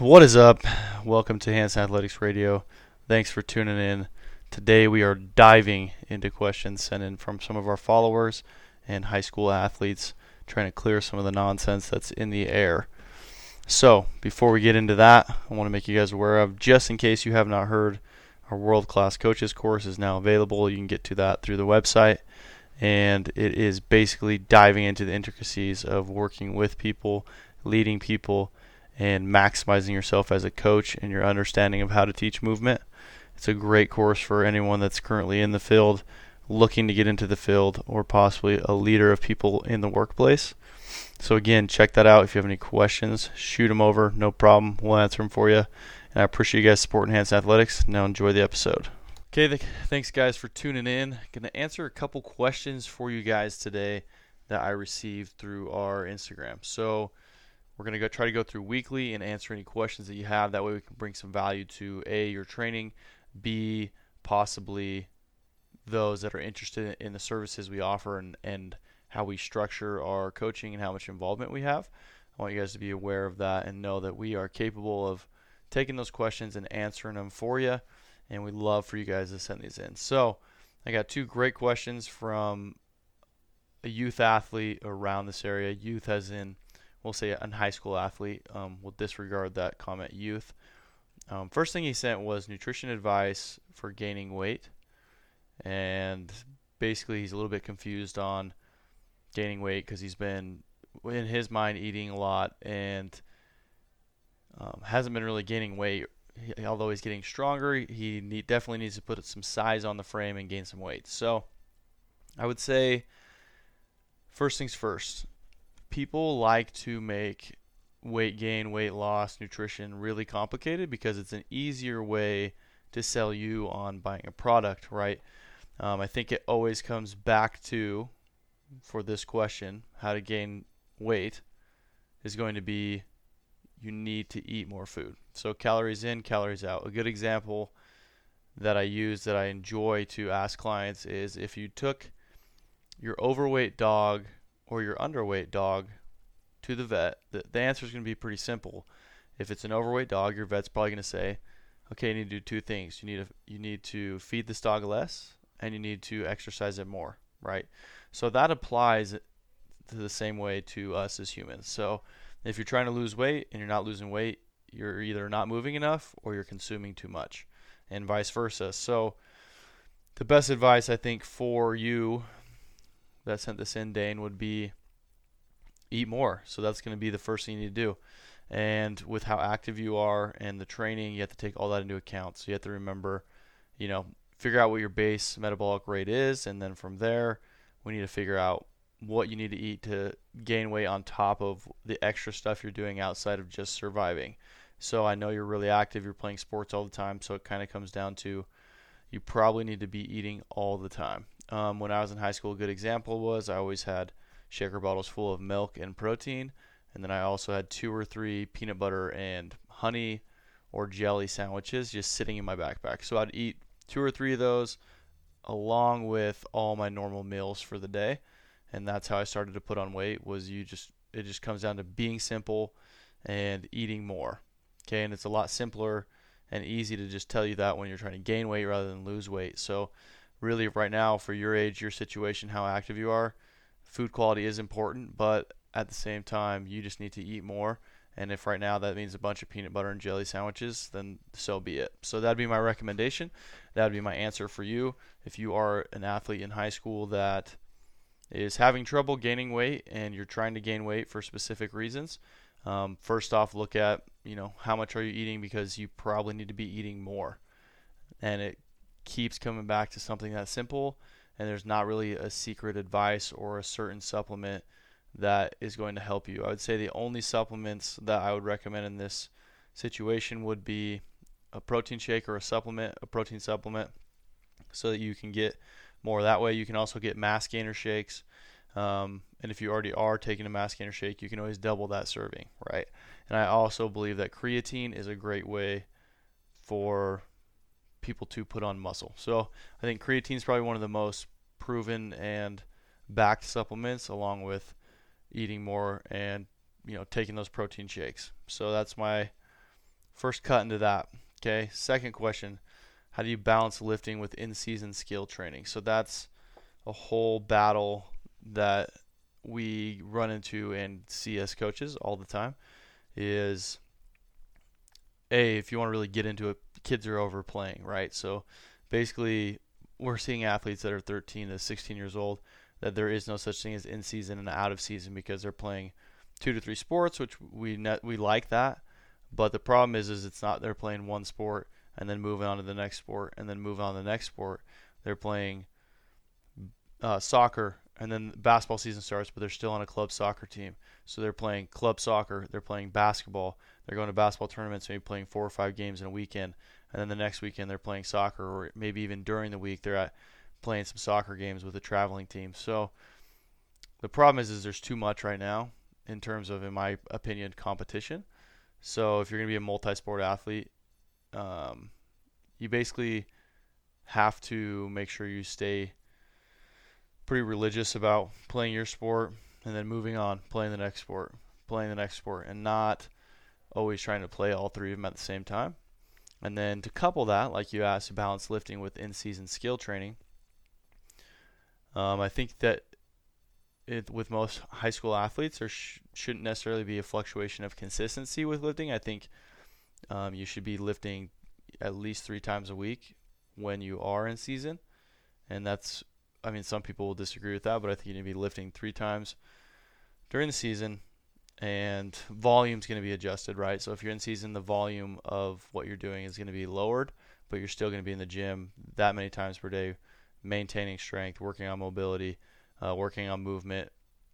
What is up? Welcome to Hanson Athletics Radio. Thanks for tuning in. Today we are diving into questions sent in from some of our followers and high school athletes, trying to clear some of the nonsense that's in the air. So, before we get into that, I want to make you guys aware of, just in case you have not heard, our world class coaches course is now available. You can get to that through the website. And it is basically diving into the intricacies of working with people, leading people, and maximizing yourself as a coach and your understanding of how to teach movement. It's a great course for anyone that's currently in the field, looking to get into the field, or possibly a leader of people in the workplace. So, again, check that out. If you have any questions, shoot them over. No problem. We'll answer them for you. And I appreciate you guys supporting Hanson Athletics. Now, enjoy the episode. Okay, th- thanks, guys, for tuning in. Going to answer a couple questions for you guys today that I received through our Instagram. So, we're going to go try to go through weekly and answer any questions that you have. That way, we can bring some value to A, your training, B, possibly those that are interested in the services we offer and, and how we structure our coaching and how much involvement we have. I want you guys to be aware of that and know that we are capable of taking those questions and answering them for you. And we love for you guys to send these in. So, I got two great questions from a youth athlete around this area. Youth, as in, we'll say, a high school athlete. Um, we'll disregard that comment, youth. Um, first thing he sent was nutrition advice for gaining weight, and basically he's a little bit confused on gaining weight because he's been, in his mind, eating a lot and um, hasn't been really gaining weight. He, although he's getting stronger, he need, definitely needs to put some size on the frame and gain some weight. So, I would say, first things first, people like to make weight gain, weight loss, nutrition really complicated because it's an easier way to sell you on buying a product, right? Um, I think it always comes back to, for this question, how to gain weight, is going to be you need to eat more food. So calories in, calories out. A good example that I use that I enjoy to ask clients is if you took your overweight dog or your underweight dog to the vet, the, the answer is going to be pretty simple. If it's an overweight dog, your vet's probably going to say, okay, you need to do two things. You need to, you need to feed this dog less and you need to exercise it more, right? So that applies to the same way to us as humans. So if you're trying to lose weight and you're not losing weight, you're either not moving enough or you're consuming too much, and vice versa. So the best advice I think for you that sent this in, Dane, would be eat more. So that's going to be the first thing you need to do. And with how active you are and the training, you have to take all that into account. So you have to remember, you know, figure out what your base metabolic rate is, and then from there, we need to figure out what you need to eat to gain weight on top of the extra stuff you're doing outside of just surviving. So I know you're really active, you're playing sports all the time, so it kind of comes down to you probably need to be eating all the time. Um, when I was in high school, a good example was I always had shaker bottles full of milk and protein. And then I also had two or three peanut butter and honey or jelly sandwiches just sitting in my backpack. So I'd eat two or three of those along with all my normal meals for the day. And that's how I started to put on weight was you just it just comes down to being simple and eating more. Okay, and it's a lot simpler and easy to just tell you that when you're trying to gain weight rather than lose weight. So really right now for your age, your situation, how active you are, food quality is important, but at the same time, you just need to eat more. And if right now that means a bunch of peanut butter and jelly sandwiches, then so be it. So that'd be my recommendation. That'd be my answer for you. If you are an athlete in high school that is having trouble gaining weight and you're trying to gain weight for specific reasons, um, first off, look at you know how much are you eating because you probably need to be eating more, and it keeps coming back to something that simple and there's not really a secret advice or a certain supplement that is going to help you. I would say the only supplements that I would recommend in this situation would be a protein shake or a supplement, a protein supplement, so that you can get more that way. You can also get mass gainer shakes. Um, and if you already are taking a mass gainer shake, you can always double that serving, right? And I also believe that creatine is a great way for people to put on muscle. So I think creatine is probably one of the most proven and backed supplements, along with eating more and you know taking those protein shakes. So that's my first cut into that. Okay. Second question How do you balance lifting with in season skill training? So that's a whole battle that we run into and see as coaches all the time is a if you want to really get into it kids are overplaying right? So basically we're seeing athletes that are 13 to 16 years old that there is no such thing as in season and out of season because they're playing two to three sports which we net, we like that. But the problem is is it's not they're playing one sport and then moving on to the next sport and then moving on to the next sport. They're playing uh, soccer and then basketball season starts, but they're still on a club soccer team. So they're playing club soccer, they're playing basketball, they're going to basketball tournaments, maybe playing four or five games in a weekend, and then the next weekend they're playing soccer, or maybe even during the week they're at playing some soccer games with a traveling team. So the problem is, is there's too much right now in terms of, in my opinion, competition. So if you're going to be a multi-sport athlete, um, you basically have to make sure you stay pretty religious about playing your sport and then moving on, playing the next sport, playing the next sport, and not always trying to play all three of them at the same time. And then to couple that, like you asked, balance lifting with in-season skill training. Um, I think that it, with most high school athletes, there sh- shouldn't necessarily be a fluctuation of consistency with lifting. I think um, you should be lifting at least three times a week when you are in season, and that's I mean, some people will disagree with that, but I think you need to be lifting three times during the season, and volume's going to be adjusted, right? So if you're in season, the volume of what you're doing is going to be lowered, but you're still going to be in the gym that many times per day, maintaining strength, working on mobility, uh, working on movement,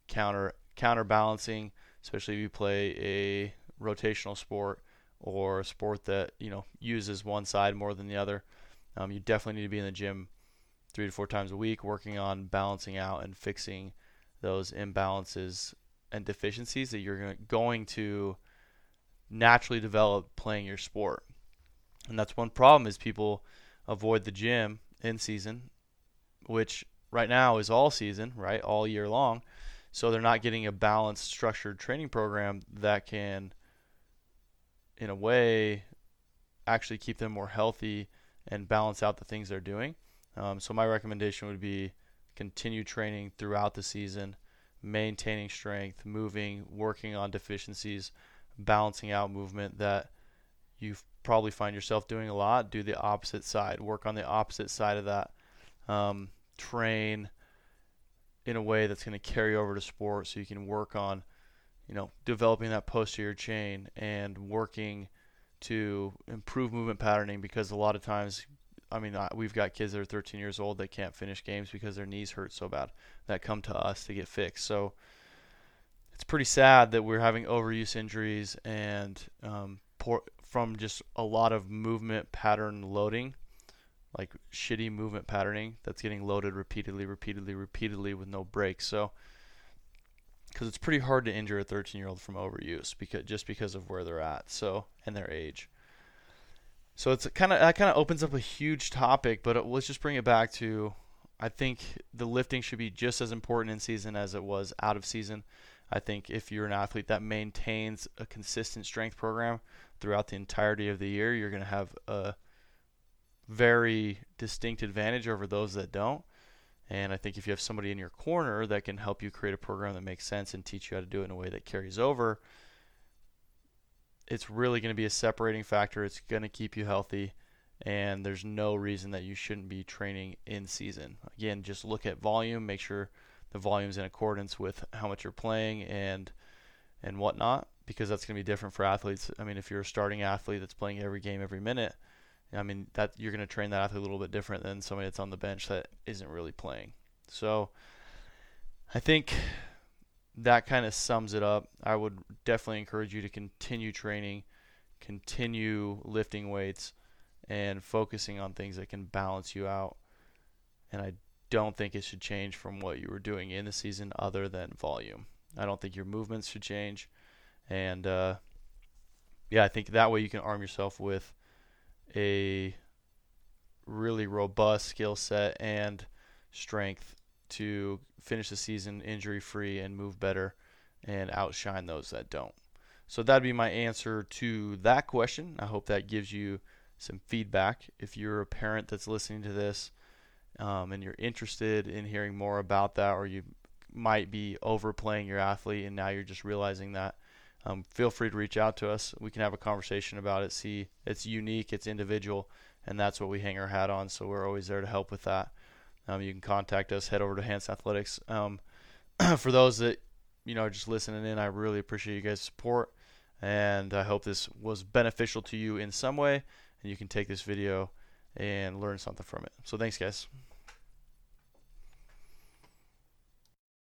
counter counterbalancing, especially if you play a rotational sport or a sport that you know uses one side more than the other. Um, you definitely need to be in the gym three to four times a week, working on balancing out and fixing those imbalances and deficiencies that you're going to naturally develop playing your sport. And that's one problem is people avoid the gym in season, which right now is all season, right? All year long. So they're not getting a balanced structured training program that can in a way actually keep them more healthy and balance out the things they're doing. Um, so my recommendation would be continue training throughout the season, maintaining strength, moving, working on deficiencies, balancing out movement that you probably find yourself doing a lot. Do the opposite side. Work on the opposite side of that. Um, train in a way that's going to carry over to sport, so you can work on, you know, developing that posterior chain and working to improve movement patterning because a lot of times I mean, we've got kids that are 13 years old that can't finish games because their knees hurt so bad that come to us to get fixed. So it's pretty sad that we're having overuse injuries and um, poor, from just a lot of movement pattern loading, like shitty movement patterning that's getting loaded repeatedly, repeatedly, repeatedly with no breaks. So because it's pretty hard to injure a 13 year old from overuse because just because of where they're at so and their age so it's kind of that kind of opens up a huge topic, but it, let's just bring it back to I think the lifting should be just as important in season as it was out of season. I think if you're an athlete that maintains a consistent strength program throughout the entirety of the year, you're going to have a very distinct advantage over those that don't. And I think if you have somebody in your corner that can help you create a program that makes sense and teach you how to do it in a way that carries over, it's really going to be a separating factor. It's going to keep you healthy, and there's no reason that you shouldn't be training in season. Again, just look at volume, make sure the volume's in accordance with how much you're playing and and whatnot, because that's going to be different for athletes. I mean, if you're a starting athlete that's playing every game every minute, I mean that you're going to train that athlete a little bit different than somebody that's on the bench that isn't really playing. So I think that kind of sums it up. I would definitely encourage you to continue training, continue lifting weights, and focusing on things that can balance you out. And I don't think it should change from what you were doing in the season other than volume. I don't think your movements should change. And uh, yeah, I think that way you can arm yourself with a really robust skill set and strength to finish the season injury free and move better and outshine those that don't. So that'd be my answer to that question. I hope that gives you some feedback. If you're a parent that's listening to this um, and you're interested in hearing more about that, or you might be overplaying your athlete and now you're just realizing that, um, feel free to reach out to us. We can have a conversation about it. See, it's unique, it's individual, and that's what we hang our hat on. So we're always there to help with that. Um, you can contact us. Head over to Hans Athletics. Um, for those that you know are just listening in, I really appreciate you guys' support, and I hope this was beneficial to you in some way, and you can take this video and learn something from it. So thanks, guys.